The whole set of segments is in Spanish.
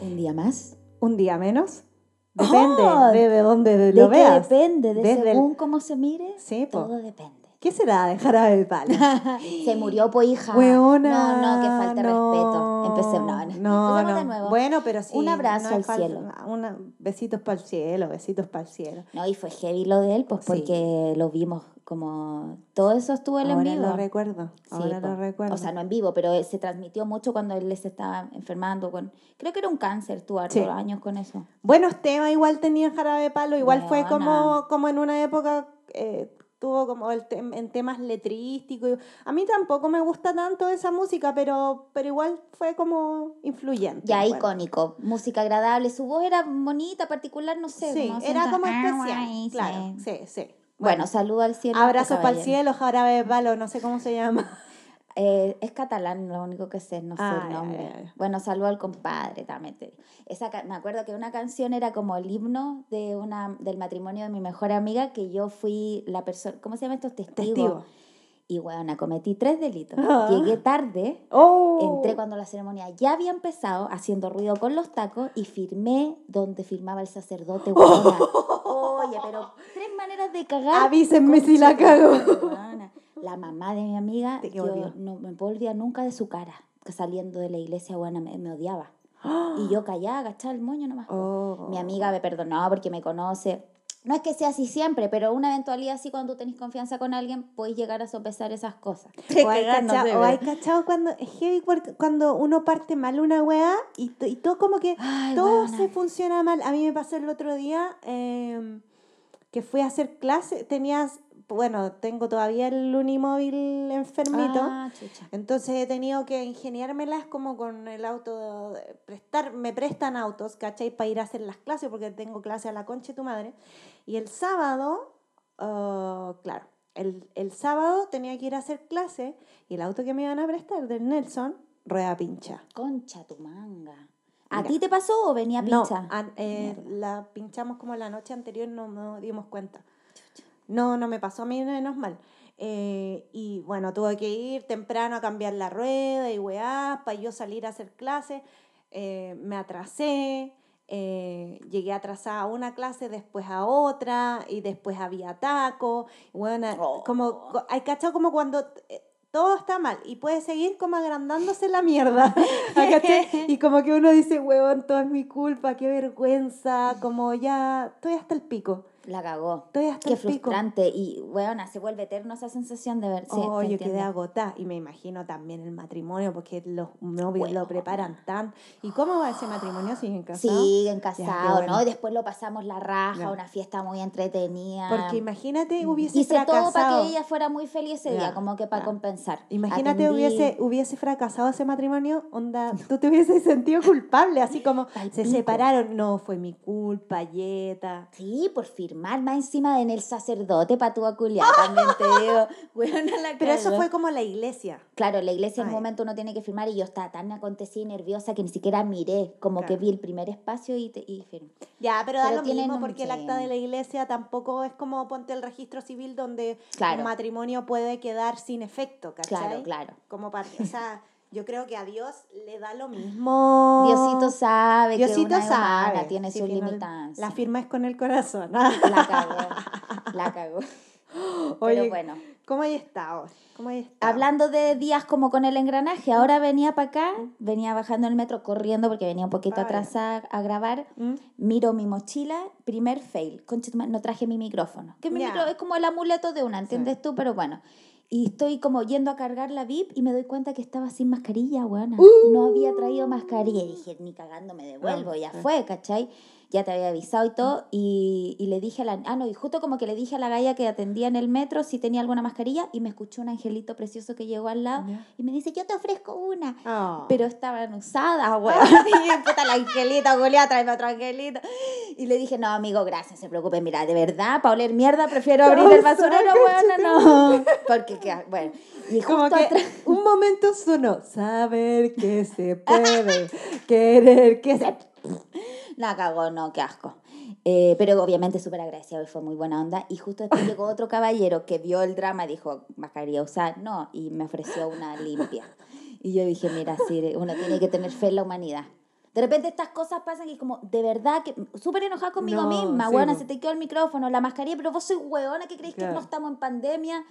Un día más. Un día menos. Depende Oh, de, de dónde De lo que veas. depende, de según cómo se mire, todo depende. ¿Qué será de jarabe de palo? Se murió, po hija. Weona, no, no, que falta no, respeto. Empecemos, no, no. No, de nuevo. Bueno, pero sí. Un abrazo al fal- cielo. una- besitos para el cielo, besitos para el cielo. No, y fue heavy lo de él, pues Sí. porque lo vimos como... Todo eso estuvo él en Ahora vivo. lo recuerdo. Sí, Ahora po. lo recuerdo. O sea, no en vivo, pero eh, se transmitió mucho cuando él se estaba enfermando con... Creo que era un cáncer, tuvo hartos Sí. años con eso. Buenos temas igual tenía Jarabe de Palo, igual fue como, como en una época, eh, tuvo como el tem- en temas letrísticos. A mí tampoco me gusta tanto esa música, pero, pero igual fue como influyente. Ya icónico, música agradable, su voz era bonita, particular, no sé. Sí, como era como Ah, especial. Claro, sí, sí. Bueno, saludo al cielo. Abrazos para el cielo, Jarabe de Palo, no sé cómo se llama. Eh, es catalán, lo único que sé, no sé Ah, el nombre. Bueno, saludo al compadre también. te. Esa, me acuerdo que una canción era como el himno de una, del matrimonio de mi mejor amiga, que yo fui la persona, ¿cómo se llama estos testigos? Testigo. Y bueno, cometí tres delitos. Ah. Llegué tarde, Oh. entré cuando la ceremonia ya había empezado, haciendo ruido con los tacos, y firmé donde firmaba el sacerdote. Oye, pero tres maneras de cagar. Avísenme si la cago. La mamá de mi amiga, Te yo odio. no me puedo olvidar nunca de su cara, que saliendo de la iglesia, buena, me, me odiaba. Y yo callaba, agachaba el moño nomás. Oh. Mi amiga me perdonó porque me conoce. No es que sea así siempre, pero una eventualidad así cuando tú tenés confianza con alguien, puedes llegar a sopesar esas cosas. O hay, no cachao, sé, o hay cachao cuando es heavy cuando uno parte mal una weá y, y todo como que Ay, todo weona. se funciona mal. A mí me pasó el otro día eh, que fui a hacer clase, tenías, bueno, tengo todavía el Unimóvil enfermito. Ah. Entonces he tenido que ingeniármelas como con el auto, de- prestar, me prestan autos, ¿cachai? Para ir a hacer las clases porque tengo clase a la concha de tu madre. Y el sábado, ah, claro, el, el sábado tenía que ir a hacer clase y el auto que me iban a prestar del Nelson, rueda pincha. Concha tu manga. ¿A ti te pasó o venía No, pincha? an- eh, la pinchamos como la noche anterior, no nos dimos cuenta. No, no me pasó a mí menos mal. Eh, y bueno, tuve que ir temprano a cambiar la rueda y weá, para yo salir a hacer clases. Eh, me atrasé, eh, llegué atrasada a una clase, después a otra, y después había taco. Bueno, Oh. como, co- hay cachado como cuando eh, todo está mal y puede seguir como agrandándose la mierda. ¿cachai? y como que uno dice, huevón, todo es mi culpa, qué vergüenza, como ya estoy hasta el pico. La cagó. Estoy hasta Qué el pico. frustrante. Y, weona, se vuelve eterno esa sensación de ver. Sí, oh, yo quedé agotada y me imagino también el matrimonio porque los novios Bueno. lo preparan tan. ¿Y cómo va ese matrimonio? ¿Siguen casados? Siguen casados, bueno. ¿no? Y después lo pasamos la raja, Ya. una fiesta muy entretenida. Porque imagínate, hubiese Hice todo para fracasado. que ella fuera muy feliz ese día, como que para ya. compensar. Imagínate Atendí- hubiese, hubiese fracasado ese matrimonio, onda, tú te hubieses sentido culpable, así como se pico. separaron, no, fue mi culpa, yeta. Sí, por firmar más encima en el sacerdote para tu aculiar, también te digo. La Pero eso fue como la iglesia. Claro, la iglesia en un momento uno tiene que firmar y yo estaba tan acontecida y nerviosa que ni siquiera miré, como que vi el primer espacio y, te, y firmé. Ya, pero da Pero lo tienen mismo un- porque el acta de la iglesia tampoco es como ponte el registro civil donde Claro. un matrimonio puede quedar sin efecto, ¿cachai? Claro, claro. Como para, o sea, yo creo que a Dios le da lo mismo. Diosito sabe Diosito que una sabe. tiene Sí, sus limitancias. La firma es con el corazón. La cagó, la cagó. Oye, Pero bueno, ¿cómo hay estado? ¿Cómo hay estado? hablando de días como con el engranaje, ahora venía para acá, venía bajando el metro corriendo porque venía un poquito atrasada a grabar. ¿Mm? Miro mi mochila, primer fail. Concha no traje mi micrófono. Que mi Ya. micro es como el amuleto de una, ¿entiendes tú? Pero bueno. Y estoy como yendo a cargar la VIP y me doy cuenta que estaba sin mascarilla, weona. Uh. No había traído mascarilla. Y dije, ni cagando me devuelvo, ya sí. fue, ¿cachai? Ya te había avisado y todo, y, y le dije a la, ah, no, y justo como que le dije a la galla que atendía en el metro si tenía alguna mascarilla, y me escuchó un angelito precioso que llegó al lado, y me dice, yo te ofrezco una, Ah. pero estaban usadas, weón. Y puta el angelito, Julia, tráeme otro angelito. Y le dije, no, amigo, gracias, se preocupe. Mira, de verdad, para oler mierda, prefiero abrir el basurero, weón, no. Porque, que- bueno. Y Como justo que atrás. un momento sonó, saber que se puede, querer que se... La cagó, no, qué asco. Eh, pero obviamente súper agradecido y fue muy buena onda. Y justo después llegó otro caballero que vio el drama y dijo, mascarilla usar, no, y me ofreció una limpia. Y yo dije, mira, sí, uno tiene que tener fe en la humanidad. De repente estas cosas pasan y como, de verdad, que súper enojada conmigo No, misma, sí, weona, po. se te quedó el micrófono, la mascarilla, pero vos sois hueona, que creéis que Claro. no estamos en pandemia?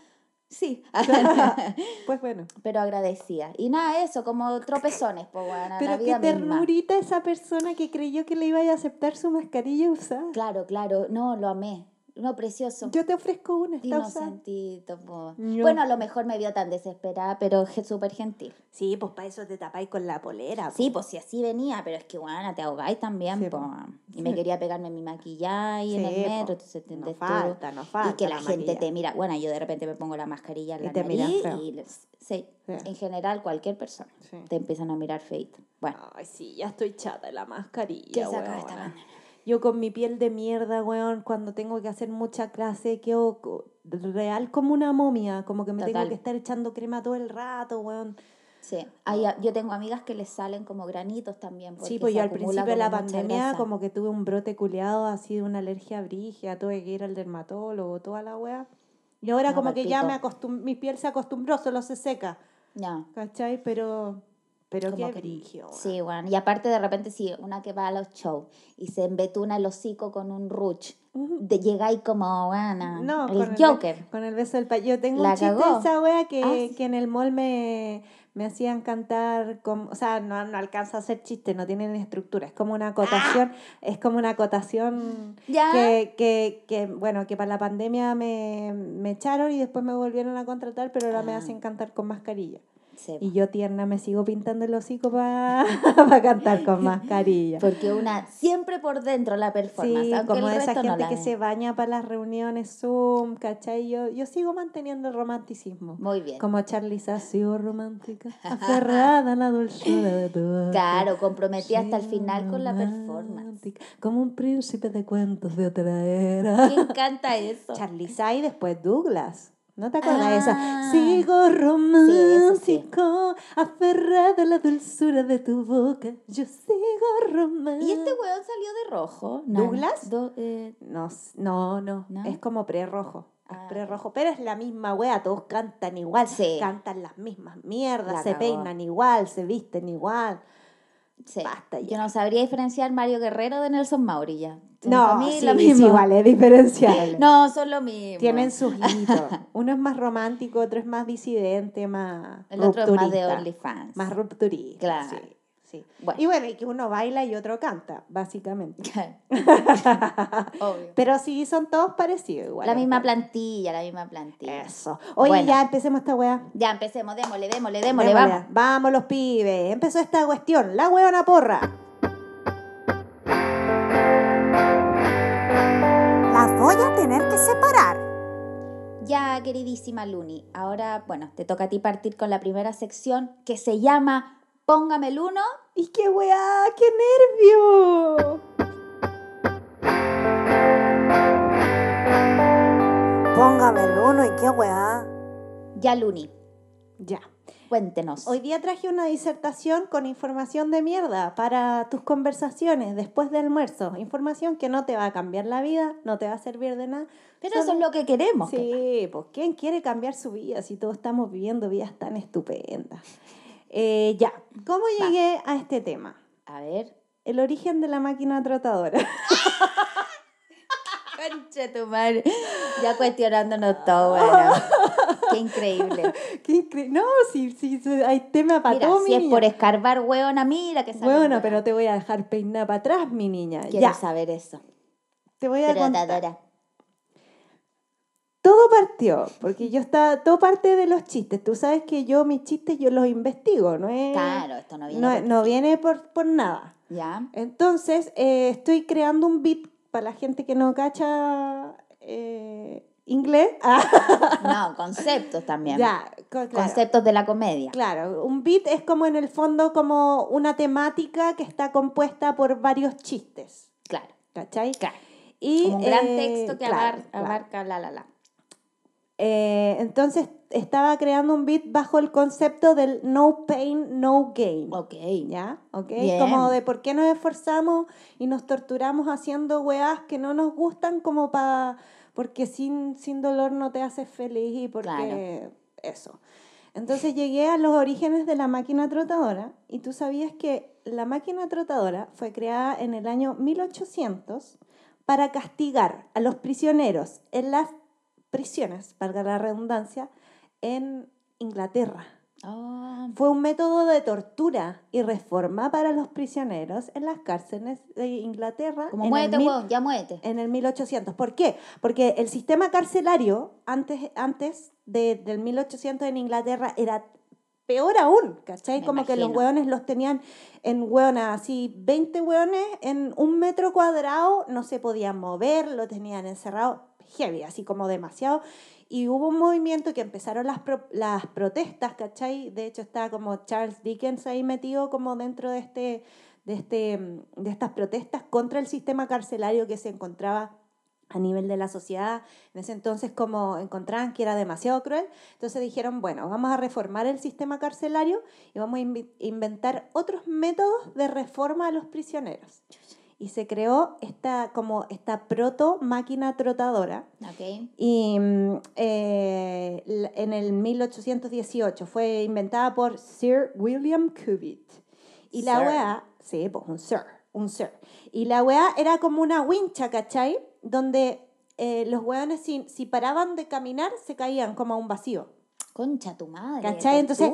Sí. Pues bueno. pero agradecida. Y nada, eso, como tropezones, pues, la Pero qué vida misma. ternurita esa persona que creyó que le iba a aceptar su mascarilla usada. Claro, claro, no, lo amé. No, precioso. Yo te ofrezco una, está. Inocentito, po. Yo- Bueno, a lo mejor me vio tan desesperada, pero súper gentil. Sí, pues para eso te tapáis con la polera. Sí, pues si así venía, pero es que, bueno, te ahogáis también, Sí, po. po. Y me Sí. quería pegarme mi maquillaje en Sí, el po. metro, entonces te No te- falta, no falta Y que la, la gente te mira. Bueno, yo de repente me pongo la mascarilla en Y la te miran nariz feo. y les- sí, en general cualquier persona te empiezan a mirar feito. Bueno, Ay, sí, ya estoy chata de la mascarilla. ¿qué saca esta pandemia? Yo con mi piel de mierda, weón, cuando tengo que hacer mucha clase, quedo real como una momia, como que me Total. tengo que estar echando crema todo el rato, weón. Sí, Hay- yo tengo amigas que les salen como granitos también. Sí, pues yo al principio de la pandemia como que tuve un brote culeado así de una alergia brígida, tuve que ir al dermatólogo, toda la wea. Y ahora No, como que ya me acostum mi piel se acostumbró, solo se seca, Ya. ¿cachai? Pero, pero Como qué que-. Sí, bueno. Y aparte de repente, sí, una que va a los shows y se embetuna el hocico con un ruch, de llegáis como, bueno, No, el con Joker. El, con el beso del payaso. Yo tengo La un chiste de esa wea que, Ah, sí. que en el mall me, me hacían cantar, como, o sea, no, no alcanza a ser chiste, no tienen estructura, es como una acotación, es como una acotación Ya. que, que, que, bueno, que para la pandemia me, me echaron y después me volvieron a contratar, pero ahora me Ah. hacen cantar con mascarilla. Sí, Y yo tierna me sigo pintando el hocico para cantar con mascarilla. Porque una siempre por dentro la performance, Sí, como el esa no gente la que ve. se baña para las reuniones Zoom, ¿cachai? Yo, yo sigo manteniendo el romanticismo. Muy bien. Como Charlie ha sido romántica, aferrada a la dulzura de tu boca. Claro, comprometida hasta el final con la performance. Como un príncipe de cuentos de otra era. ¿Quién canta eso? Charlie y después Douglas. ¿No te acuerdas de esa? Ah. Sigo eso sí. romántico, aferrada a la dulzura de tu boca. Yo sigo romántico. ¿Y este weón salió de rojo? No, ¿Douglas? do- eh, No, no, no, ¿No? es como pre-rojo. Es Ah. pre-rojo, pero es la misma wea, todos cantan igual, Sí. cantan las mismas mierdas, La se cagó. peinan igual, se visten igual. Sí. Basta Yo no sabría diferenciar Mario Guerrero de Nelson Mauri ya. Son No, mí sí, lo sí, mismo. igual, es diferenciable. No, son lo mismo. Tienen sus hitos. Uno es más romántico, otro es más disidente, más El otro es más de OnlyFans. Más rupturista. Claro. sí, sí. Bueno. Y bueno, y que uno baila y otro canta, básicamente. Obvio. Pero sí, son todos parecidos igual. La misma plantilla, la misma plantilla. Eso. Oye, Bueno. ya empecemos esta wea. Ya empecemos, démosle, démosle, démosle, Démosle. vamos. Vamos los pibes. Empezó esta cuestión. La huevona porra. Las voy a tener que separar. Ya, queridísima Luni, ahora, bueno, te toca a ti partir con la primera sección que se llama Póngame el uno. ¡Y qué weá! ¡Qué nervio! Póngame el uno y qué weá. Ya, Luni, Ya. cuéntenos. Hoy día traje una disertación con información de mierda para tus conversaciones después de almuerzo. Información que no te va a cambiar la vida, no te va a servir de nada. Pero eso es lo que queremos. Sí, pues ¿quién quiere cambiar su vida si todos estamos viviendo vidas tan estupendas? Eh, ya, ¿cómo llegué a este tema? A ver. El origen de la máquina tratadora. Concha tu madre. Ya cuestionándonos todo, bueno. Qué increíble. Qué incre- No, sí, sí, sí, hay tema para Mira, todo, si mi es niña. por escarbar, hueona, mira que sale Bueno, hueona. pero te voy a dejar peinar para atrás, mi niña. Quiero ya, saber eso. te voy a contar. Todo partió, porque yo estaba, todo parte de los chistes. Tú sabes que yo mis chistes yo los investigo, no es... Claro, esto no viene. No, por- no viene por, por nada. Ya. Entonces, eh, estoy creando un beat para la gente que no cacha eh, inglés. No, conceptos también. ya, co- claro. Conceptos de la comedia. Claro, un beat es como en el fondo como una temática que está compuesta por varios chistes, Claro. ¿cachai? Claro. Y, Como un gran eh, texto que claro, abar- claro. abarca la la la. Eh, entonces estaba creando un beat bajo el concepto del no pain, no gain. Ok. ¿Ya? ¿Ok? Bien. Como de por qué nos esforzamos y nos torturamos haciendo weas que no nos gustan como para... Porque sin, sin dolor no te haces feliz y porque eso. Entonces llegué a los orígenes de la máquina trotadora y tú sabías que la máquina trotadora fue creada en el año 1800 para castigar a los prisioneros en las prisiones, valga la redundancia, en Inglaterra. Ah, Fue un método de tortura y reforma para los prisioneros en las cárceles de Inglaterra. como en el muévete, mil- huevón, ya muévete. en el 1800. ¿Por qué? Porque el sistema carcelario antes, antes de, del 1800 en Inglaterra era peor aún, ¿cachai? Me Como que los hueones los tenían en hueonas, así 20 hueones en un metro cuadrado, no se podían mover, lo tenían encerrado heavy, así como demasiado. Y hubo un movimiento que empezaron las, pro- las protestas, ¿cachai? De hecho está como Charles Dickens ahí metido como dentro de, este, de, este, mm, de estas protestas contra el sistema carcelario que se encontraba a nivel de la sociedad. En ese entonces como encontraban que era demasiado cruel, entonces dijeron, bueno, vamos a reformar el sistema carcelario y vamos a invi- inventar otros métodos de reforma a los prisioneros. Y se creó esta, como esta proto máquina trotadora, Ok. y mm, eh, en el 1818 fue inventada por Sir William Cubitt. Y la weá, sí, pues un sir, un sir. Y la weá era como una wincha, ¿cachai? Donde eh, los weones si, si paraban de caminar se caían como a un vacío. Concha tu madre. ¿Cachai? Entonces-.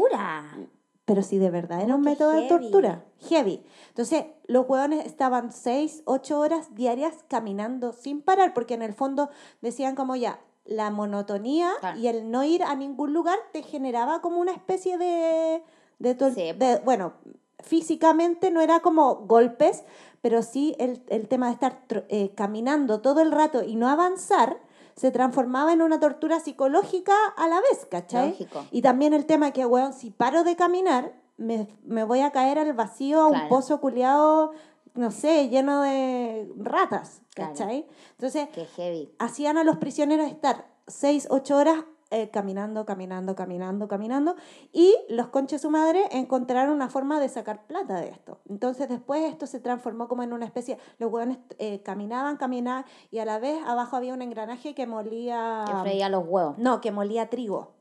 Pero si de verdad era un qué método de heavy. tortura, heavy. Entonces, los hueones estaban seis, ocho horas diarias caminando sin parar, porque en el fondo decían como ya, la monotonía Claro. y el no ir a ningún lugar te generaba como una especie de, de, Sí. de- bueno, físicamente no era como golpes, pero sí el, el tema de estar eh, caminando todo el rato y no avanzar se transformaba en una tortura psicológica a la vez, ¿cachai? Lógico. Y también el tema que, weón, si paro de caminar, me, me voy a caer al vacío, a un pozo culiado, no sé, lleno de ratas, Claro. ¿cachai? Entonces, Qué heavy. hacían a los prisioneros estar seis, ocho horas eh, caminando, caminando, caminando, caminando, y los conches su madre encontraron una forma de sacar plata de esto. Entonces después esto se transformó como en una especie, los hueones eh, caminaban, caminaban, y a la vez abajo había un engranaje que molía... Que freía los huevos. No, que molía trigo.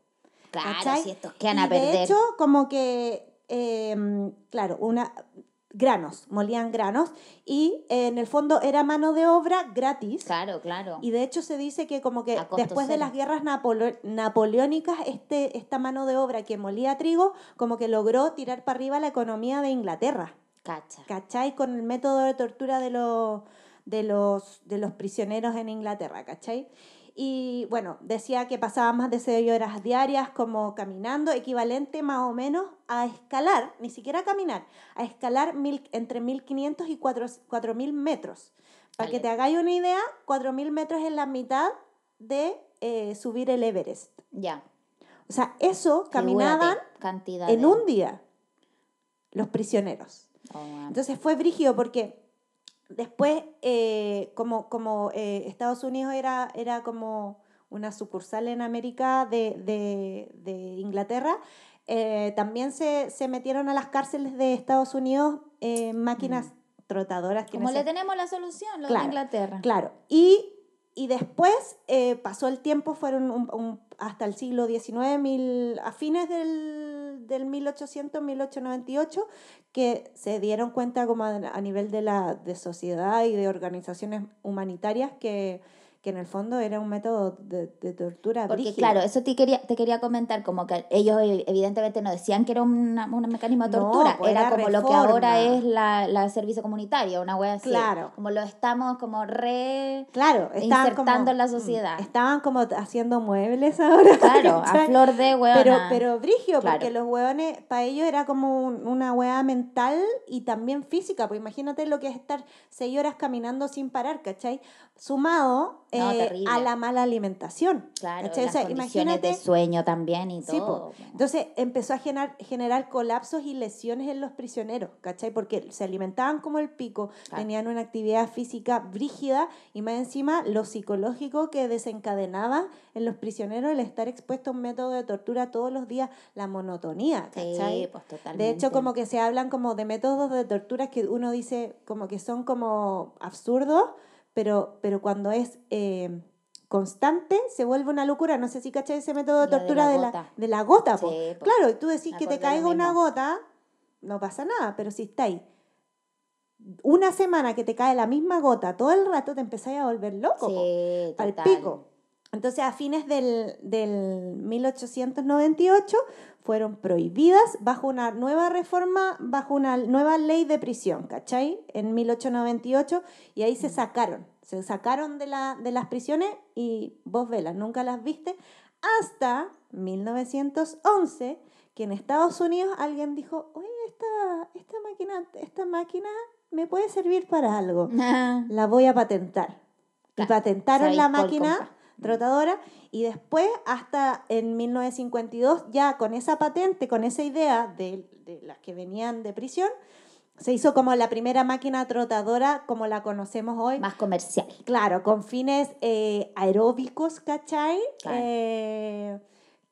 Claro, ¿cachai? si estos quedan y a perder. De hecho, como que, eh, claro, una granos, molían granos, y eh, en el fondo era mano de obra gratis. Claro, claro. Y de hecho se dice que como que después de las guerras napolo- napoleónicas, este, esta mano de obra que molía trigo, como que logró tirar para arriba la economía de Inglaterra. Cacha. ¿cachai? Con el método de tortura de los, de los, de los prisioneros en Inglaterra, ¿cachai? Y bueno, decía que pasaba más de seis horas diarias como caminando, equivalente más o menos a escalar, ni siquiera caminar, a escalar mil, entre 1500 y 4000 metros. Para que te hagáis una idea, 4000 metros es la mitad de eh, subir el Everest. Ya. O sea, eso caminaban cantidad en de- un día los prisioneros. Oh. Entonces fue brígido porque después, eh, como, como eh, Estados Unidos era, era como una sucursal en América de, de- de Inglaterra, eh, también se, se metieron a las cárceles de Estados Unidos eh, máquinas trotadoras. que en Como le tenemos la solución, lo Claro, de Inglaterra. Claro. Y, y después eh, pasó el tiempo, fueron un- un- hasta el siglo XIX, mil- a fines del, del 1800, 1898, que se dieron cuenta como a, a nivel de la de sociedad y de organizaciones humanitarias que, que en el fondo era un método de, de tortura Porque claro, eso te quería, te quería comentar, como que ellos eh, evidentemente no decían que era una- un mecanismo de No, tortura, pues era, era como lo que ahora es la, la servicio comunitario, una wea así. Claro. Como lo estamos como re... Claro, insertando como, en la mm, sociedad. Estaban como haciendo muebles ahora. Claro, a flor de hueona. Pero, pero brigio, Claro. porque los hueones, para ellos era como un- una hueá mental y también física. Pues imagínate lo que es estar seis horas caminando sin parar, ¿cachai? Sumado No, eh, a la mala alimentación. Claro, ¿cachai? O las sea, imagínate. de sueño también y Sí, todo. po. Entonces empezó a generar, generar colapsos y lesiones en los prisioneros, ¿cachai? Porque se alimentaban como el pico, Claro. tenían una actividad física brígida y más encima lo psicológico que desencadenaba en los prisioneros el estar expuesto a un método de tortura todos los días, la monotonía, ¿cachai? Sí, pues totalmente. De hecho, como que se hablan como de métodos de tortura que uno dice como que son como absurdos, pero, pero cuando es eh, constante se vuelve una locura. No sé si cachai ese método de tortura la de la, gota. de la gota. po. Sí, po. Claro, y tú decís Me que te caiga una gota, no pasa nada, pero si estáis una semana que te cae la misma gota todo el rato, te empezáis a volver loco. po Sí, al total. pico. Entonces, a fines del, del 1898 fueron prohibidas bajo una nueva reforma, bajo una nueva ley de prisión, ¿cachai? En 1898, y ahí Mm. se sacaron. Se sacaron de, la, de las prisiones y vos velas, nunca las viste, hasta 1911, que en Estados Unidos alguien dijo, oye, esta, esta, máquina, esta máquina me puede servir para algo la voy a patentar. Y patentaron la máquina trotadora y después hasta en 1952 ya con esa patente, con esa idea de, de las que venían de prisión, se hizo como la primera máquina trotadora como la conocemos hoy. Más comercial. Claro, con fines eh, aeróbicos, ¿cachai? Claro. Eh,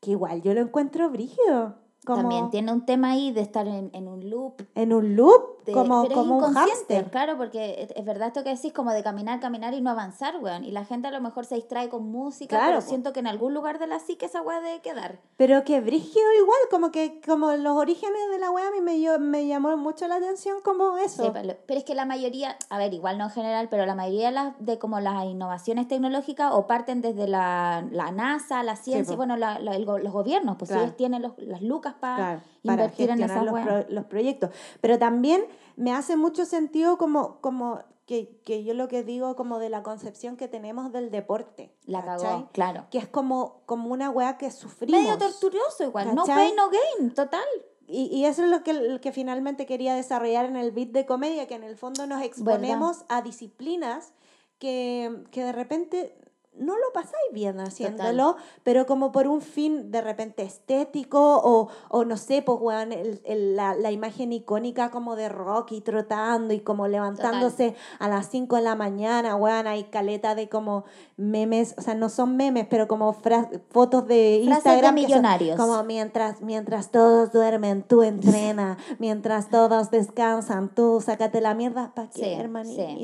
que igual yo lo encuentro brígido. Como También tiene un tema ahí de estar en, en un loop. en un loop, de- como, pero es como un inconsciente, hámster. Claro, porque es- es verdad esto que decís, como de caminar, caminar y no avanzar, weón. Y la gente a lo mejor se distrae con música, Claro, pero po. siento que en algún lugar de la psique esa weá debe quedar. Pero que brígido igual, como que como los orígenes de la wea a mí me, yo- me llamó mucho la atención como eso. Sí, pero, pero es que la mayoría, a ver, igual no en general, pero la mayoría de, las, de como las innovaciones tecnológicas o parten desde la, la NASA, la ciencia, po. bueno, la- la- el los gobiernos, pues Claro. ellos tienen los- las lucas pa- Claro, para invertir gestionar los, pro- los proyectos. Pero también me hace mucho sentido como, como que, que yo lo que digo como de la concepción que tenemos del deporte. La cagó, claro. Que es como, como una wea que sufrimos. Medio torturoso igual, no pain, no gain, total. Y, y eso es lo que, lo que finalmente quería desarrollar en el beat de comedia, que en el fondo nos exponemos a disciplinas que, que de repente no lo pasáis bien haciéndolo, pero como por un fin de repente estético o, o no sé, pues weón, el- el- la, la imagen icónica como de Rocky trotando y como levantándose a las 5 de la mañana, weón, hay caleta de como memes, o sea, no son memes, pero como fotos de Frases Instagram millonarios. como mientras, mientras todos duermen, tú entrena, mientras todos descansan, tú sácate la mierda, ¿para qué, Sí, sí.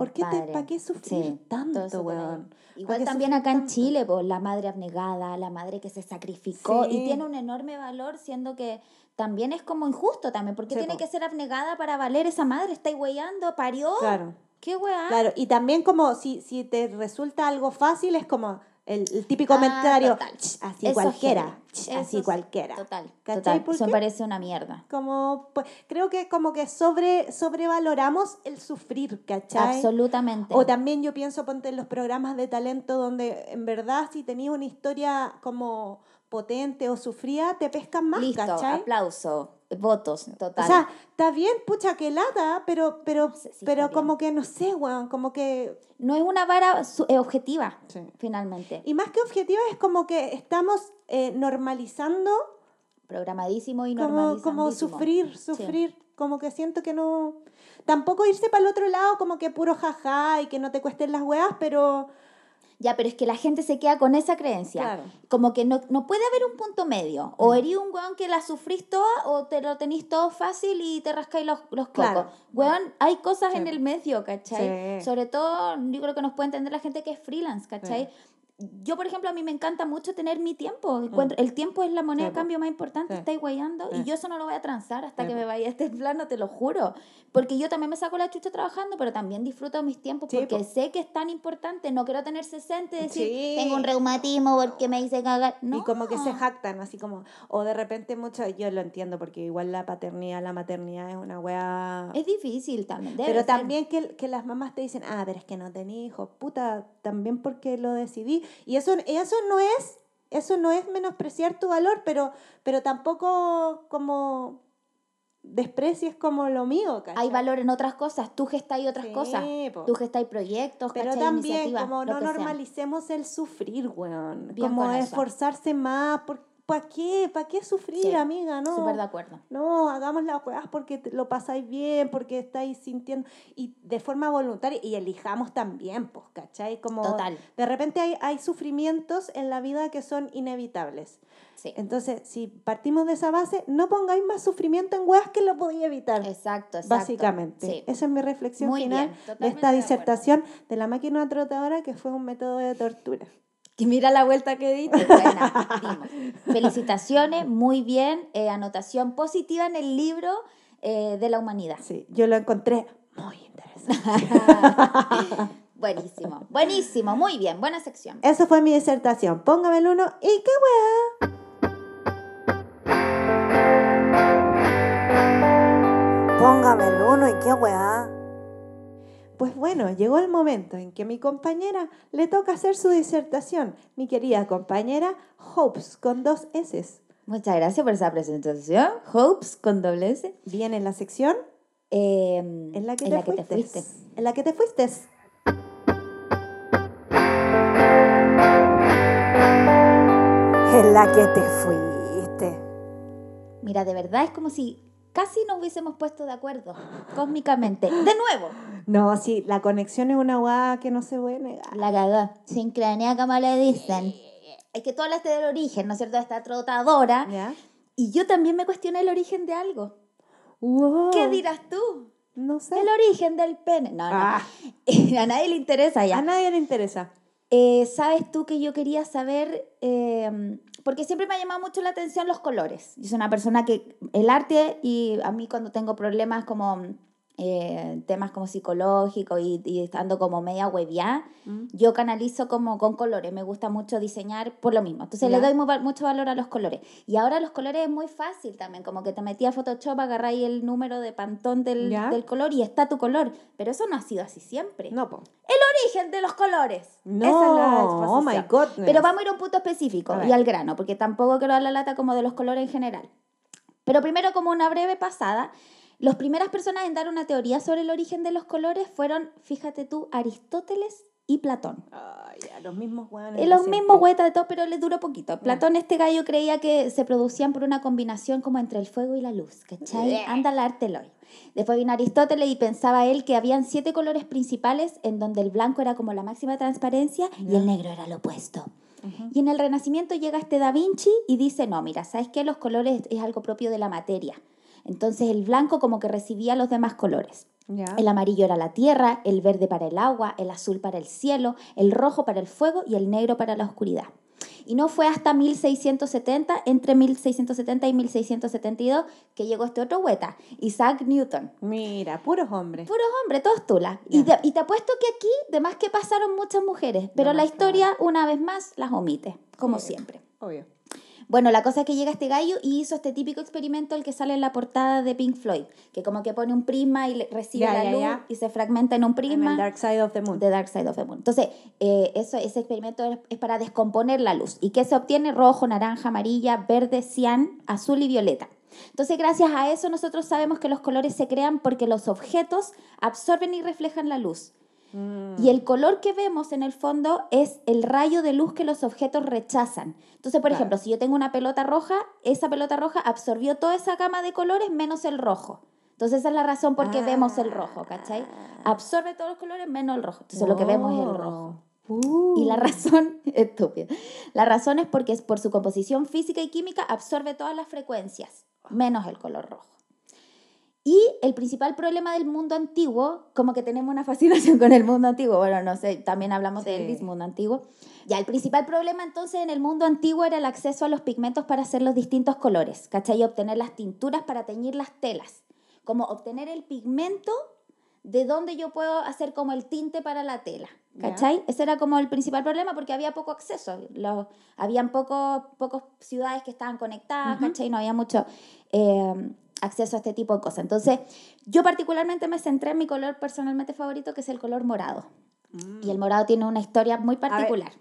¿Por qué, te. ¿Para qué sufrir Sí, tanto, weón? ¿Pa' Igual también acá en? Chile, pues, la madre abnegada, la madre que se sacrificó Sí. y tiene un enorme valor, siendo que también es como injusto también, porque Sí, tiene po. que ser abnegada para valer esa madre, está huellando, parió. Claro, ¿Qué weá? claro. Y también como si, si te resulta algo fácil, es como el, el típico Ah, comentario, total. "Ch, así Eso cualquiera, Eso así sí, cualquiera. Total, ¿Cachai total. Eso qué? parece una mierda. Como, pues, creo que como que sobre, sobrevaloramos el sufrir, ¿cachai? Absolutamente. O también yo pienso, ponte en los programas de talento donde en verdad si tenías una historia como potente o sufría, te pescan más, Listo, ¿cachai? aplauso, votos, total. O sea, está bien, pucha, que lata, pero, pero, sé si pero como que, no sé, weón, como que... no es una vara eh, objetiva, Sí. finalmente. Y más que objetivo es como que estamos eh, normalizando Programadísimo y como, normalizadísimo. como sufrir, Sí. sufrir, como que siento que no... Tampoco irse para el otro lado como que puro jaja y que no te cuesten las weas, pero... Ya, pero es que la gente se queda con esa creencia. Claro. Como que no, no puede haber un punto medio. O eres un weón que la sufrís toda o te lo tenís todo fácil y te rascáis los, los cocos. Claro. Weón, hay cosas Sí. en el medio, ¿cachai? Sí. Sobre todo, yo creo que nos puede entender la gente que es freelance, ¿cachai? Yo, por ejemplo, a mí me encanta mucho tener mi tiempo. Encuentro- El tiempo es la moneda de Mm. Sí, cambio más importante, Sí. estáis guayando. Sí. Y yo eso no lo voy a transar hasta que me vaya a este plano, te lo juro. Porque yo también me saco la chucha trabajando, pero también disfruto mis tiempos porque po. sé que es tan importante. No quiero tener 60 y decir, tengo un reumatismo porque me hice cagar. No. Y como que se jactan, así como, o de repente mucho, yo lo entiendo, porque igual la paternidad, la maternidad es una weá... Es difícil también. debe Pero ser. también que, que las mamás te dicen, ah, pero es que no tenía hijos, puta, también porque lo decidí. Y eso, eso no es, eso no es menospreciar tu valor, pero, pero tampoco como desprecies como lo mío, ¿cachai? Hay valor en otras cosas. Tú gestáis otras Sí, cosas. po. Tú gestáis proyectos, Pero ¿cachai? también, como no sea. normalicemos el sufrir, weón. Bien como esforzarse más. ¿Para qué? ¿Para qué sufrir, Sí, amiga? No. Súper de acuerdo. No, hagamos las weas porque lo pasáis bien, porque estáis sintiendo. Y de forma voluntaria. Y elijamos también, pues, ¿cachai? Como Total. de repente hay, hay sufrimientos en la vida que son inevitables. Sí. Entonces, si partimos de esa base, no pongáis más sufrimiento en weas que lo podía evitar. Exacto, exacto. Básicamente. Sí. Esa es mi reflexión Muy final bien, de esta de disertación de la máquina trotadora, que fue un método de tortura. Y mira la vuelta que diste. Buena, dimos. Felicitaciones, muy bien. eh, anotación positiva en el libro eh, de la humanidad. Sí, yo lo encontré muy interesante. buenísimo, buenísimo, muy bien, buena sección. Esa fue mi disertación. Póngame el uno y qué weá. Póngame el uno y qué weá. Pues bueno, llegó el momento en que mi compañera le toca hacer su disertación. Mi querida compañera Hopes con dos S. Muchas gracias por esa presentación. Hopes con doble S. Viene en la sección Eh, en la que, en te, la que te fuiste. fuiste. En la que te fuiste. En la que te fuiste. Mira, de verdad es como si casi nos hubiésemos puesto de acuerdo cósmicamente. De nuevo. No, sí, la conexión es una guada que no se puede negar. La cagó. Sincronía, como le dicen. Es que tú hablaste del origen, ¿no es cierto? De esta trotadora. ¿Ya? Y yo también me cuestioné el origen de algo. Wow. ¿Qué dirás tú? No sé. El origen del pene. No, no. Ah, A nadie le interesa a ya. nadie le interesa. Eh, ¿Sabes tú que yo quería saber? eh, porque siempre me ha llamado mucho la atención los colores. Yo soy una persona que el arte y a mí cuando tengo problemas como eh, temas como psicológicos y, y estando como media hueviada, Mm. yo canalizo como con colores. Me gusta mucho diseñar por lo mismo. Entonces le doy mu- mucho valor a los colores. Y ahora los colores es muy fácil también. Como que te metí a Photoshop, agarráis el número de pantón del, del color y está tu color. Pero eso no ha sido así siempre. No, po. Origen de los colores. No, Esa es la oh my goodness. Pero vamos a ir a un punto específico y al grano, porque tampoco quiero dar la lata como de los colores en general. Pero primero, como una breve pasada, las primeras personas en dar una teoría sobre el origen de los colores fueron, fíjate tú, Aristóteles y Platón. Ay, los mismos hueones. Eh, los mismos huetas de todo, pero les duró poquito. Platón, este gallo, creía que se producían por una combinación como entre el fuego y la luz, ¿cachai? Bleh. Anda la arte hoy. Después vino Aristóteles y pensaba él que habían siete colores principales en donde el blanco era como la máxima transparencia y el negro era lo opuesto. Y en el Renacimiento llega este Da Vinci y dice, no, mira, ¿sabes qué? Los colores es algo propio de la materia. Entonces el blanco como que recibía los demás colores. El amarillo era la tierra, el verde para el agua, el azul para el cielo, el rojo para el fuego y el negro para la oscuridad. Y no fue hasta 1670, entre 1670 y 1672, que llegó este otro hueta, Isaac Newton. Mira, puros hombres. Puros hombres, todos tulas. Y, te- y te apuesto que aquí, de más que pasaron muchas mujeres, pero la historia, una vez más, las omite, como siempre. Obvio. Bueno, la cosa es que llega este gallo y hizo este típico experimento el que sale en la portada de Pink Floyd, que como que pone un prisma y recibe la luz y se fragmenta en un prisma Dark Side of the Moon. Dark Side of the Moon. Entonces, eh, eso, ese experimento es, es para descomponer la luz. ¿Y qué se obtiene? Rojo, naranja, amarilla, verde, cian, azul y violeta. Entonces, gracias a eso nosotros sabemos que los colores se crean porque los objetos absorben y reflejan la luz. Mm. Y el color que vemos en el fondo es el rayo de luz que los objetos rechazan. Entonces, por Claro. ejemplo, si yo tengo una pelota roja, esa pelota roja absorbió toda esa gama de colores menos el rojo. Entonces, esa es la razón por qué vemos el rojo, ¿cachai? Absorbe todos los colores menos el rojo. Entonces, lo que vemos es el rojo. Uh. Y la razón, estúpida, la razón es porque por su composición física y química absorbe todas las frecuencias, menos el color rojo. Y el principal problema del mundo antiguo, como que tenemos una fascinación con el mundo antiguo, bueno, no sé, también hablamos de Sí. Elvis, mundo antiguo, Ya, el principal problema entonces en el mundo antiguo era el acceso a los pigmentos para hacer los distintos colores, ¿cachai? Y obtener las tinturas para teñir las telas. Como obtener el pigmento de donde yo puedo hacer como el tinte para la tela. ¿cachai? Ese era como el principal problema porque había poco acceso. Los, habían pocos pocos ciudades que estaban conectadas, ¿cachai? No había mucho eh, acceso a este tipo de cosas. Entonces, yo particularmente me centré en mi color personalmente favorito, que es el color morado. Y el morado tiene una historia muy particular.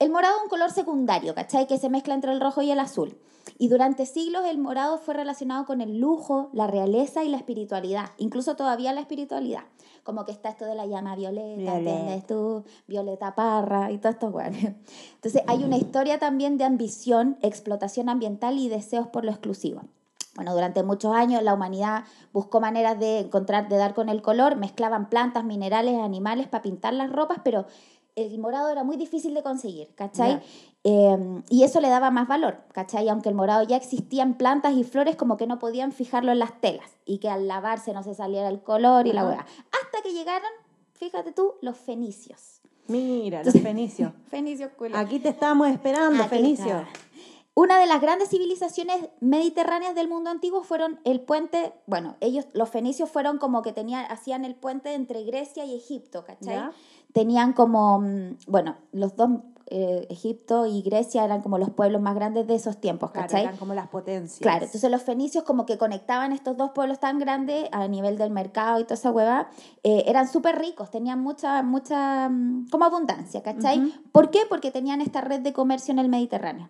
El morado es un color secundario, ¿cachai? Que se mezcla entre el rojo y el azul. Y durante siglos el morado fue relacionado con el lujo, la realeza y la espiritualidad. Incluso todavía la espiritualidad. Como que está esto de la llama violeta, Violeta. ¿entiendes tú? Violeta Parra y todo esto, bueno. Entonces hay una historia también de ambición, explotación ambiental y deseos por lo exclusivo. Bueno, durante muchos años la humanidad buscó maneras de encontrar, de dar con el color, mezclaban plantas, minerales, animales para pintar las ropas, pero el morado era muy difícil de conseguir, ¿cachai? Eh, y eso le daba más valor, ¿cachai? Aunque el morado ya existía en plantas y flores, como que no podían fijarlo en las telas y que al lavarse no se saliera el color y la Ajá. hueá. Hasta que llegaron, fíjate tú, los fenicios. Mira, los fenicios. Fenicios culiao. Aquí te estábamos esperando, Aquí Fenicio. está. Una de las grandes civilizaciones mediterráneas del mundo antiguo fueron el puente, bueno, ellos, los fenicios fueron como que tenían, hacían el puente entre Grecia y Egipto, ¿cachai? Ya. Tenían como, mm, bueno, los dos, eh, Egipto y Grecia eran como los pueblos más grandes de esos tiempos, Claro, ¿cachai? eran como las potencias. Claro, entonces los fenicios como que conectaban estos dos pueblos tan grandes a nivel del mercado y toda esa hueva, eh, eran súper ricos, tenían mucha, mucha, mm, como abundancia, ¿cachai? Ujú. ¿Por qué? Porque tenían esta red de comercio en el Mediterráneo.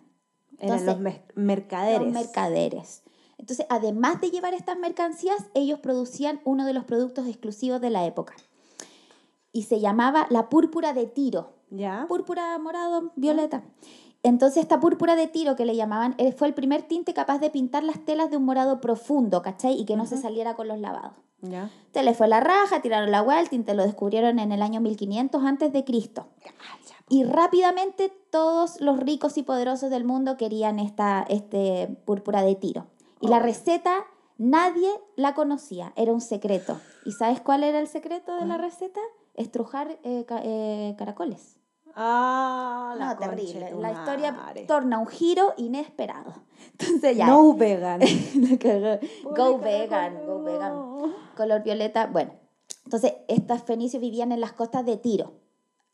Eran los mer- mercaderes. Los mercaderes. Entonces, además de llevar estas mercancías, ellos producían uno de los productos exclusivos de la época. Y se llamaba la púrpura de Tiro. ¿Ya? Púrpura, morado, violeta. Entonces, esta púrpura de Tiro que le llamaban, eh, fue el primer tinte capaz de pintar las telas de un morado profundo, ¿cachai? Y que no se saliera con los lavados. ¿Ya? Te le fue la raja, tiraron la hueá, el tinte lo descubrieron en el año 1500 antes de Cristo. Y rápidamente todos los ricos y poderosos del mundo querían esta este púrpura de tiro. Y la receta nadie la conocía, era un secreto. ¿Y sabes cuál era el secreto de la receta? Estrujar eh, ca- eh, caracoles. Ah, la no, terrible. La historia torna un giro inesperado. Entonces ya. No vegan. Go vegan, go vegan. Color violeta. Bueno, entonces estos fenicios vivían en las costas de Tiro.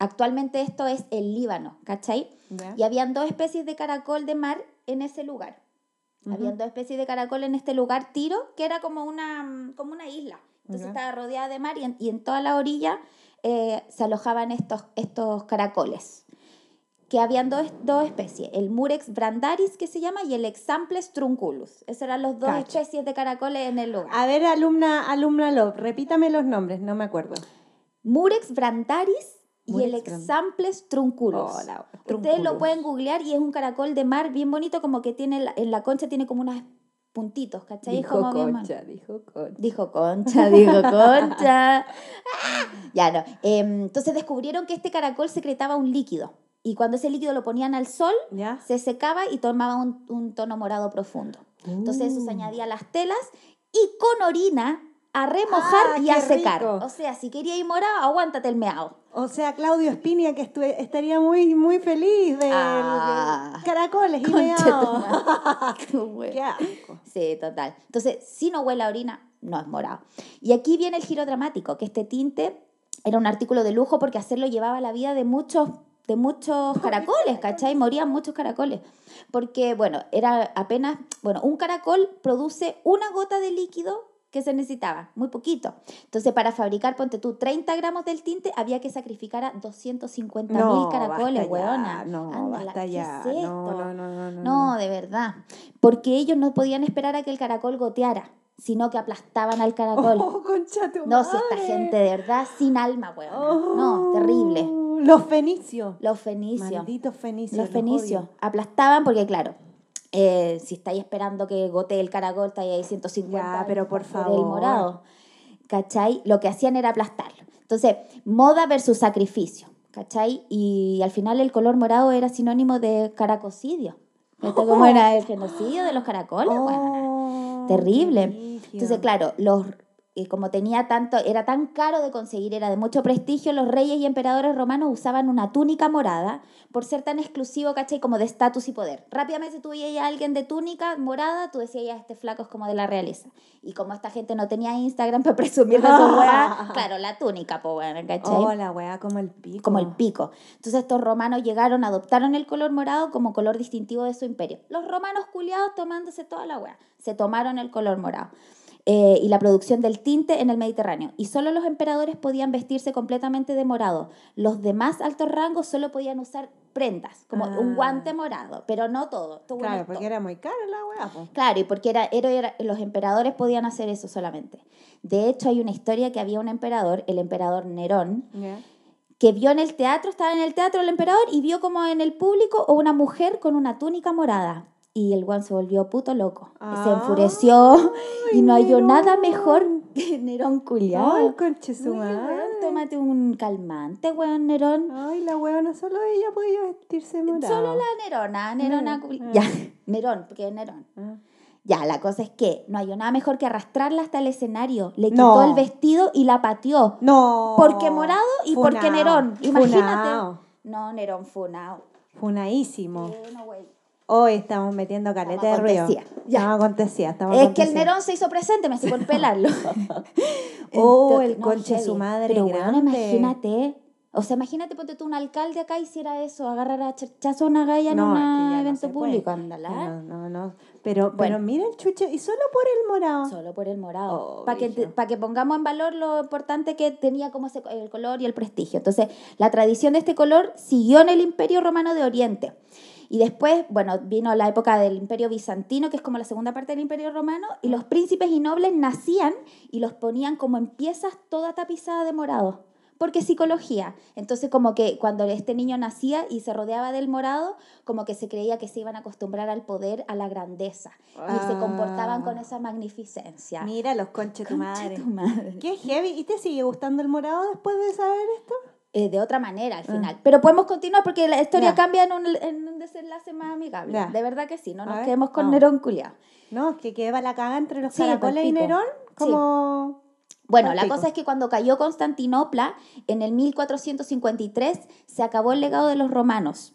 Actualmente esto es el Líbano, ¿cachai? Ya. Y habían dos especies de caracol de mar en ese lugar. Habían dos especies de caracol en este lugar, Tiro, que era como una, mm, como una isla. Entonces estaba rodeada de mar y en, y en toda la orilla eh, se alojaban estos, estos caracoles. Que habían dos, dos especies, el Murex brandaris, que se llama, y el Examples trunculus. Esas eran las dos especies de caracoles en el lugar. A ver, alumna, alumna Love, repítame los nombres, no me acuerdo. Murex brandaris y el Examples trunculus. Oh, la- Ustedes lo pueden googlear y es un caracol de mar bien bonito, como que tiene la- en la concha tiene como unos puntitos, ¿cachai? Dijo como concha, dijo concha. Dijo concha, dijo concha. Ah, Ya no. Em, entonces descubrieron que este caracol secretaba un líquido. Y cuando ese líquido lo ponían al sol, ¿Ya? se secaba y tomaba un, un tono morado profundo. Entonces eso se Uh. añadía a las telas y con orina a remojar Ah, y a secar. rico. O sea, si quería ir morado, aguántate el meado. O sea, Claudio Espinia, que estaría muy, muy feliz de, Ah. de caracoles y madre. Qué asco. Sí, total. Entonces, si no huele a orina, no es morado. Y aquí viene el giro dramático, que este tinte era un artículo de lujo porque hacerlo llevaba la vida de muchos de muchos caracoles, ¿cachai? Morían muchos caracoles. Porque, bueno, era apenas, bueno, un caracol produce una gota de líquido que se necesitaba, muy poquito. Entonces, para fabricar, ponte tú, 30 gramos del tinte, había que sacrificar a 250 mil No, caracoles, weona. No, Ándala, basta ¿qué ya. es no, no, no, no, no. No, de verdad. Porque ellos no podían esperar a que el caracol goteara, sino que aplastaban al caracol. Oh, concha tu no, si esta gente de verdad sin alma, weón. no, Oh, terrible. Los fenicios. Los fenicios. Malditos fenicios. Los fenicios aplastaban porque, claro, eh, si estáis esperando que gotee el caracol, estáis ahí 150 Ya, pero por favor. el morado. ¿Cachai? Lo que hacían era aplastarlo. Entonces, moda versus sacrificio. ¿Cachai? Y al final el color morado era sinónimo de caracocidio. ¿Esto cómo era el genocidio de los caracoles? Bueno, Oh, terrible. qué brígido. Entonces, claro, los, eh, como tenía tanto, era tan caro de conseguir, era de mucho prestigio, los reyes y emperadores romanos usaban una túnica morada por ser tan exclusivo, ¿cachai? Como de estatus y poder. Rápidamente tú veías a alguien de túnica morada, tú decías, ya, este flaco es como de la realeza. Y como esta gente no tenía Instagram para presumir de su weá, claro, la túnica, pues bueno, ¿cachai? Oh, la weá, como el pico. como el pico. Entonces estos romanos llegaron, adoptaron el color morado como color distintivo de su imperio. Los romanos culiados tomándose toda la weá, se tomaron el color morado. Eh, y la producción del tinte en el Mediterráneo. Y solo los emperadores podían vestirse completamente de morado. Los demás altos rangos solo podían usar prendas, como un Ah. guante morado, pero no todo. todo Claro, porque todo. era muy cara la po. Claro, y porque era, era- era- los emperadores podían hacer eso solamente. De hecho, hay una historia que había un emperador, el emperador Nerón, que vio en el teatro, estaba en el teatro el emperador y vio como en el público una mujer con una túnica morada. Y el guan se volvió puto loco. Se Ay, enfureció y no halló nada mejor que Nerón culiao. Ay, conche su weón, tómate un calmante, weón, Nerón. Ay, la weona, solo ella podía vestirse morado. Solo la Nerona, Nerona, Mm, culi- mm. ya, Nerón, porque es Nerón. Ah. Ya, la cosa es que no halló nada mejor que arrastrarla hasta el escenario. Le No. quitó el vestido y la pateó. No. Porque morado y porque Nerón. Imagínate. funao, No, Nerón funao. Funaísimo. Bueno, güey. Hoy estamos metiendo caleta de ruido. ya. Acontecía, estamos Es que el. Nerón se hizo presente, me hace por pelarlo. Oh, Entonces, el conche heavy. su madre Pero bueno, grande. imagínate. O sea, imagínate, ponte tú un alcalde acá hiciera eso, agarrar a chachazo a una galla en No, un no evento puede. público, ándala. No, no, no. Pero, Bueno. pero mira el chuche, y solo por el morado. Solo por el morado. Oh, para que, pa' que pongamos en valor lo importante que tenía como ese- el color y el prestigio. Entonces, la tradición de este color siguió en el Imperio Romano de Oriente. Y después, bueno, vino la época del Imperio Bizantino, que es como la segunda parte del Imperio Romano, y los príncipes y nobles nacían y los ponían como en piezas toda tapizada de morado. Porque psicología. Entonces, como que cuando este niño nacía y se rodeaba del morado, como que se creía que se iban a acostumbrar al poder, a la grandeza. Y se comportaban con Ah. esa magnificencia. Mira los conche tu madre. tu madre. Qué heavy. ¿Y te sigue gustando el morado después de saber esto? Eh, de otra manera al final. Pero podemos continuar porque la historia Ah. Ya. cambia en un, en desenlace más amigable. Ya. De verdad que sí, no A nos ver, quedemos con. Nerón culiao. No, que queda la caga entre los Sí, caracoles y. Nerón. Como. Bueno, la cosa es que cuando cayó Constantinopla, en el 1453, se acabó el legado de los romanos.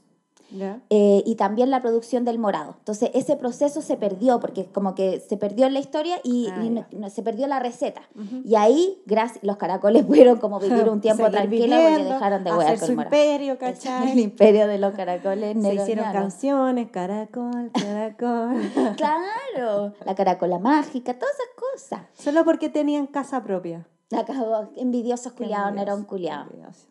Ya. eh, y también la producción del morado. Entonces, ese proceso se perdió, porque como que se perdió en la historia y, Ah, y no- ya. no- se perdió la receta. Y ahí, gracias, los caracoles pudieron como vivir un tiempo tranquilo porque viviendo, dejaron de huear su con el morado. imperio, El ¿cachai? imperio de los caracoles Se hicieron canciones, caracol, caracol. Claro, la caracola mágica, todas esas cosas. Solo porque tenían casa propia. Acabó, envidiosos culiados, Nerón culiado.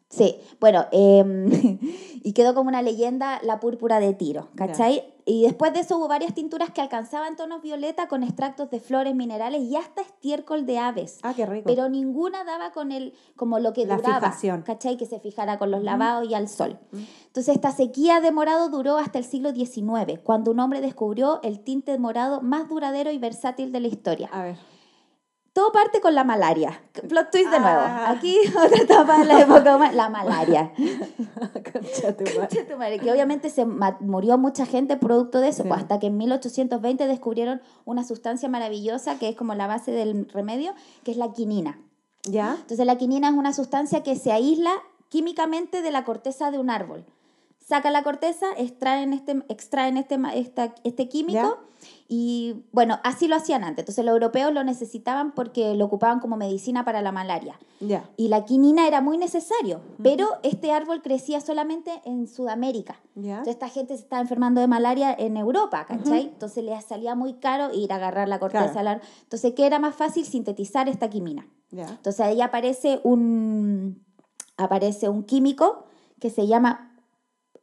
Sí, bueno, em, y quedó como una leyenda la púrpura de Tiro, ¿cachai? Y después de eso hubo varias tinturas que alcanzaban tonos violeta con extractos de flores, minerales y hasta estiércol de aves. Ah, qué rico. Pero ninguna daba con el, como lo que La duraba, fijación. ¿cachai? Que se fijara con los lavados y al sol. Entonces esta sequía de morado duró hasta el siglo XIX, cuando un hombre descubrió el tinte morado más duradero y versátil de la historia. A ver. Todo parte con la malaria. Plot twist de nuevo. Ah. Aquí otra etapa de la época, huma- la malaria. Concha tu madre. Concha tu madre, que obviamente se murió mucha gente producto de eso, Sí. pues hasta que en 1820 descubrieron una sustancia maravillosa que es como la base del remedio, que es la quinina. ¿Ya? Entonces la quinina es una sustancia que se aísla químicamente de la corteza de un árbol. Saca la corteza, extraen este, extraen este, esta- este químico ¿Ya? y bueno, así lo hacían antes. Entonces los europeos lo necesitaban porque lo ocupaban como medicina para la malaria. Ya. Y la quinina era muy necesario, pero este árbol crecía solamente en Sudamérica. ¿Ya? Entonces esta gente se estaba enfermando de malaria en Europa, ¿cachai? Entonces les salía muy caro ir a agarrar la corteza Claro. al árbol. Entonces, ¿qué era más fácil? Sintetizar esta quinina. Ya. Entonces ahí aparece un, aparece un químico que se llama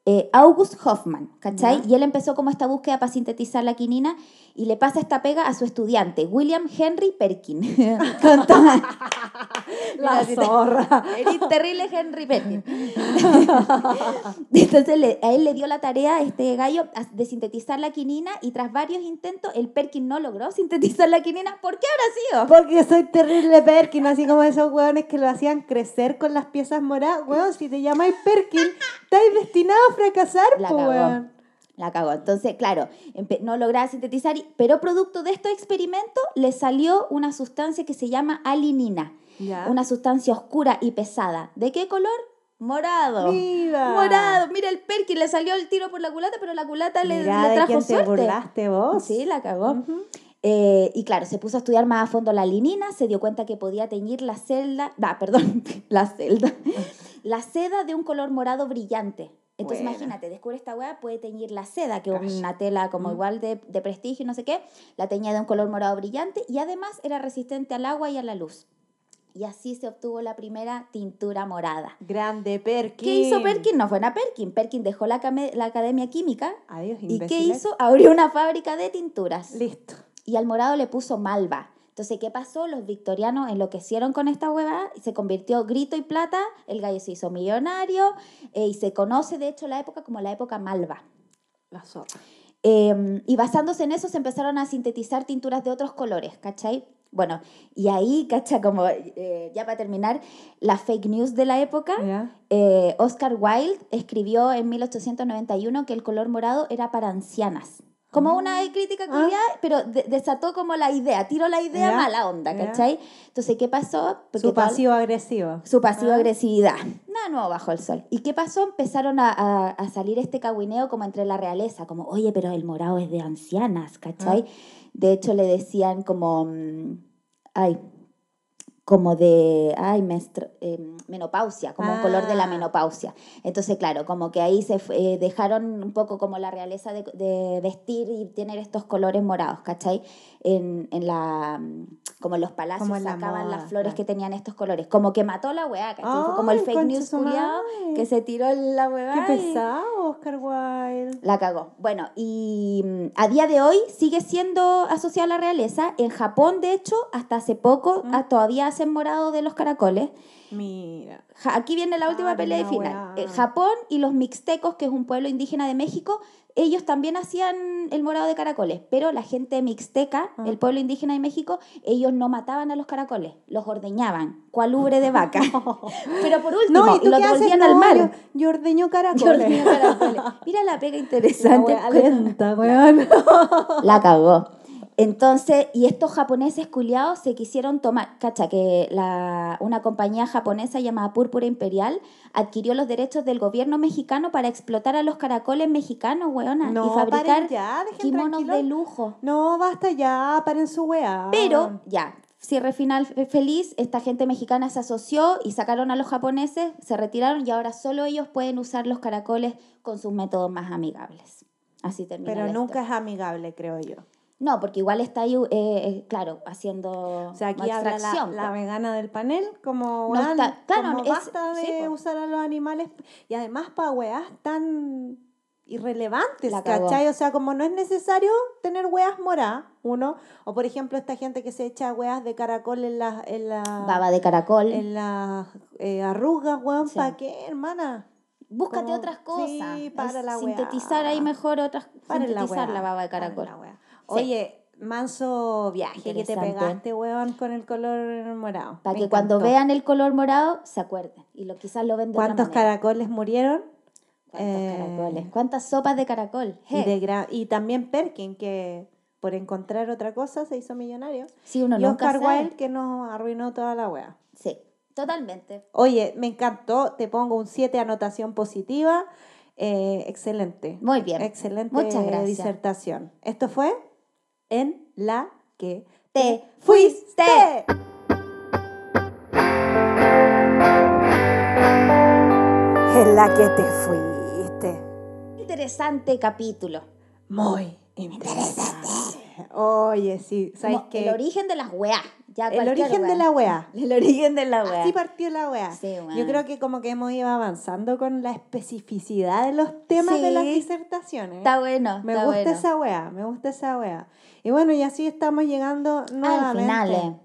eh, August Hoffman, ¿cachai? Y él empezó como esta búsqueda para sintetizar la quinina y le pasa esta pega a su estudiante, William Henry Perkin. Con toda- La zorra. Eres terrible Henry Perkin. Entonces le- a él le dio la tarea a este gallo de sintetizar la quinina y tras varios intentos el Perkin no logró sintetizar la quinina. ¿Por qué habrá sido? Porque soy terrible Perkin, así como esos hueones que lo hacían crecer con las piezas moradas. Hueón, si te llamáis Perkin, estáis destinado a fracasar, La po. La cagó. Entonces, claro, no lograba sintetizar, pero producto de estos experimentos le salió una sustancia que se llama alinina. Ya. Una sustancia oscura y pesada. ¿De qué color? Morado. ¡Viva! Morado. Mira el Perkin, le salió el tiro por la culata, pero la culata le, Mirá le trajo quién te suerte. burlaste vos. Sí, la cagó. Eh, y claro, se puso a estudiar más a fondo la linina, se dio cuenta que podía teñir la celda, va, perdón, la celda, la seda de un color morado brillante. Entonces Buena. imagínate, descubre esta weá, puede teñir la seda, que es una tela como Mm. igual de, de prestigio no sé qué, la teñía de un color morado brillante y además era resistente al agua y a la luz. Y así se obtuvo la primera tintura morada. Grande Perkin. ¿Qué hizo Perkin? No fue una Perkin. Perkin dejó la, la academia química Adiós, y ¿qué hizo? Abrió una fábrica de tinturas Listo. y al morado le puso malva. Entonces, ¿qué pasó? Los victorianos enloquecieron con esta hueva y se convirtió grito y plata. El gallo se hizo millonario eh, y se conoce, de hecho, la época como la época malva. La zorra. Eh, y basándose en eso se empezaron a sintetizar tinturas de otros colores, ¿cachai? Bueno, y ahí, ¿cachai? Como eh, ya para terminar, la fake news de la época, eh, Oscar Wilde escribió en 1891 que el color morado era para ancianas. Como una crítica Ah. culiada, pero de- desató como la idea, tiró la idea Ya, mala onda. ¿cachai? Entonces, ¿qué pasó? Porque Su todo- pasivo agresivo. su pasiva Ah. agresividad. Nada nuevo bajo el sol. ¿Y qué pasó? Empezaron a, a- a salir este cagüineo como entre la realeza, como, oye, pero el morado es de ancianas, ¿cachai? De hecho, le decían como, mm, ay, como de, ay, eh, menopausia, como un color de la Ah. menopausia. Entonces, claro, como que ahí se eh, dejaron un poco como la realeza de, de vestir y tener estos colores morados, ¿cachai? En, en la, como en los palacios la sacaban moda, las flores claro. que tenían estos colores. Como que mató la weá, ¿cachai? Fue como el fake news culiado que se tiró la weá. Qué pesado, Oscar Wilde. la cagó. Bueno, y mm, a día de hoy sigue siendo asociada a la realeza. En Japón, de hecho, hasta hace poco Mm. ah, todavía hacen morado de los caracoles. Mira. Ja- aquí viene la última Ah, pelea y final. Eh, Japón y los mixtecos, que es un pueblo indígena de México, ellos también hacían el morado de caracoles, pero la gente mixteca, Ah. el pueblo indígena de México, ellos no mataban a los caracoles, los ordeñaban, cual ubre de vaca. pero por último, No, ¿y tú los No, al mar. Yo, yo ordeño Yo caracoles. ordeño caracoles. Mira la pega La interesante. wea weón. La cagó. Entonces, y estos japoneses culiados se quisieron tomar, cacha, que la, una compañía japonesa llamada Púrpura Imperial adquirió los derechos del gobierno mexicano para explotar a los caracoles mexicanos, weona, y No, fabricar paren ya, kimonos tranquilo. de lujo. No, basta ya, paren su weá. Pero, ya, cierre final fe- feliz, esta gente mexicana se asoció y sacaron a los japoneses, se retiraron y ahora solo ellos pueden usar los caracoles con sus métodos más amigables. Así termina Pero nunca es amigable, creo yo. No, porque igual está ahí, eh, eh, claro, haciendo O sea, aquí habla la, la vegana del panel, como, No está- claro, como es- basta de sí, usar a los animales. Y además para weás tan irrelevantes, La. ¿cachai? O sea, como no es necesario tener weas moradas, uno. O por ejemplo, esta gente que se echa weas de caracol en las en la, Baba de caracol. en las eh, arrugas, weón, Sí. ¿para qué, hermana? Búscate como- otras cosas. sí, para la sintetizar ahí mejor otras. Paren la sintetizar weá, la, baba de caracol. la weá. Oye, manso viaje que te pegaste, weón, con el color morado. Para que cuando vean el color morado se acuerden. Y lo, quizás lo ven de ¿Cuántos caracoles murieron? ¿Cuántos Eh, caracoles? ¿Cuántas sopas de caracol? Y, de también Perkin, que por encontrar otra cosa se hizo millonario. Sí, uno y nunca Oscar sabe. Wilde, que nos arruinó toda la wea. Sí, totalmente. Oye, me encantó, te pongo un 7 anotación positiva. Eh, excelente. Muy bien. Excelente Muchas gracias. disertación. Esto fue en la que Te fuiste. En la que te fuiste. Interesante capítulo. Muy interesante. Oye, sí, ¿sabes Como qué? El origen de las weas. Ya El origen de la wea. El origen de la wea. Así partió la wea. Sí, Yo creo que como que hemos ido avanzando con la especificidad de los temas de las disertaciones. Está bueno. me está gusta bueno. esa wea, me gusta esa wea. Y bueno, y así estamos llegando nuevamente. Al final. eh.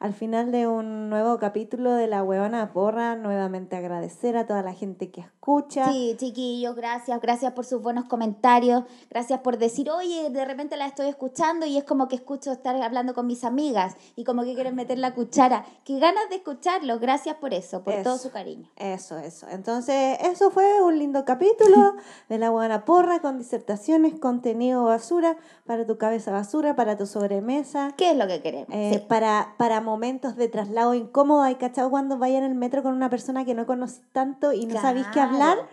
Al final de un nuevo capítulo de La Huevona Porra, nuevamente agradecer a toda la gente que escucha. Sí, chiquillos, gracias, gracias por sus buenos comentarios, gracias por decir, oye, de repente la estoy escuchando y es como que escucho estar hablando con mis amigas y como que quieren meter la cuchara. Qué ganas de escucharlo, gracias por eso, por todo su cariño. Eso, eso. Entonces, eso fue un lindo capítulo de La Huevona Porra con disertaciones, contenido basura para tu cabeza basura, para tu sobremesa. ¿Qué es lo que queremos? Eh, Sí. para, para momentos de traslado incómodo, ¿hay cachado cuando vaya en el metro con una persona que no conoces tanto y no sabéis qué hablar? Claro.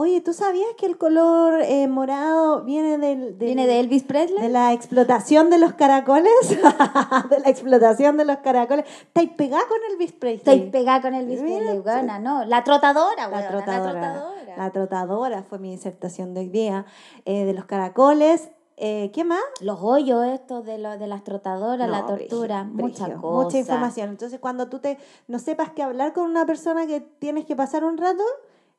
Oye, ¿tú sabías que el color eh, morado viene del, del- ¿Viene de Elvis Presley? de la explotación de los caracoles? de la explotación de los caracoles. ¿Estáis pegada con Elvis Presley? Estoy pegada con Elvis Presley, buena, ¿no? La trotadora, La trotadora. La trotadora. La trotadora fue mi disertación de hoy día. eh, de los caracoles. Eh, ¿Qué más? Los hoyos estos de, lo, de las trotadoras, la tortura, brígido, mucha brígido, cosa. Mucha información. Entonces, cuando tú te no sepas qué hablar con una persona que tienes que pasar un rato,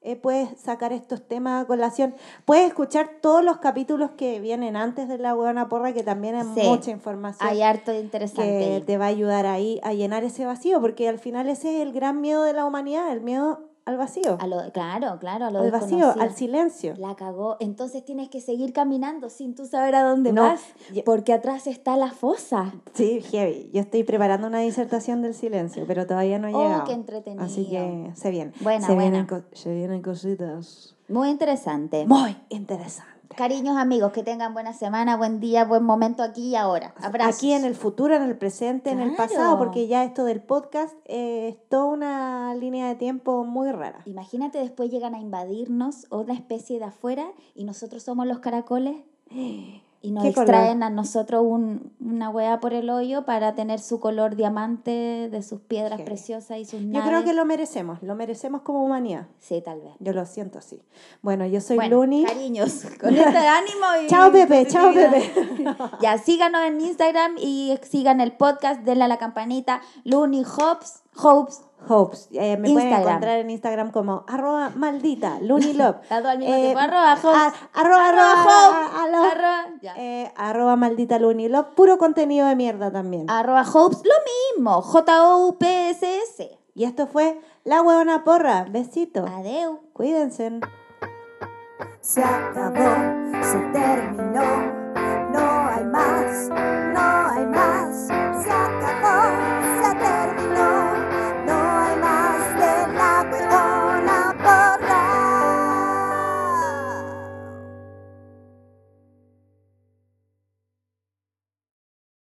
eh, puedes sacar estos temas a colación. Puedes escuchar todos los capítulos que vienen antes de la huevona porra, que también es Sí. mucha información. Hay harto de interesante. que te va a ayudar ahí a llenar ese vacío, porque al final ese es el gran miedo de la humanidad, el miedo al vacío, A lo, claro, claro, a lo al vacío, al silencio. La cagó. Entonces tienes que seguir caminando sin tú saber a dónde No, vas. Porque atrás está la fosa. Sí, heavy. Yo estoy preparando una disertación del silencio, pero todavía no he Oh, llegado. qué entretenido. Así que se viene. Buena, se buena. Vienen se vienen cositas. Muy interesante. Muy interesante. Cariños amigos, que tengan buena semana, buen día, buen momento aquí y ahora. Abrazos. Aquí en el futuro, en el presente, en el pasado, porque ya esto del podcast eh, es toda una línea de tiempo muy rara. Imagínate después llegan a invadirnos otra especie de afuera y nosotros somos los caracoles y nos extraen a nosotros un- una hueá por el hoyo para tener su color diamante de sus piedras preciosas y sus Yo naves. creo que lo merecemos, lo merecemos como humanidad. Sí, tal vez. Yo lo siento así. Bueno, yo soy Bueno, Luni. cariños, con este ánimo y Chao, Pepe, chao, positividad. ya, síganos en Instagram y sigan el podcast, denle a la campanita, Looney Hops, Hopes, Hopes. Eh, me pueden encontrar en Instagram como arroba maldita, Looney Love. Las dos al mismo Eh, tiempo, arroba Hopes, a- arroba, arroba, Hopes, arroba, arroba, ya. eh, arroba maldita Looney Love. Puro contenido de mierda también. arroba Hopes, lo mismo, J-O-U-P-S-S. Y esto fue La Huevona Porra. Besito. Adeu. Cuídense. Se acabó, se terminó.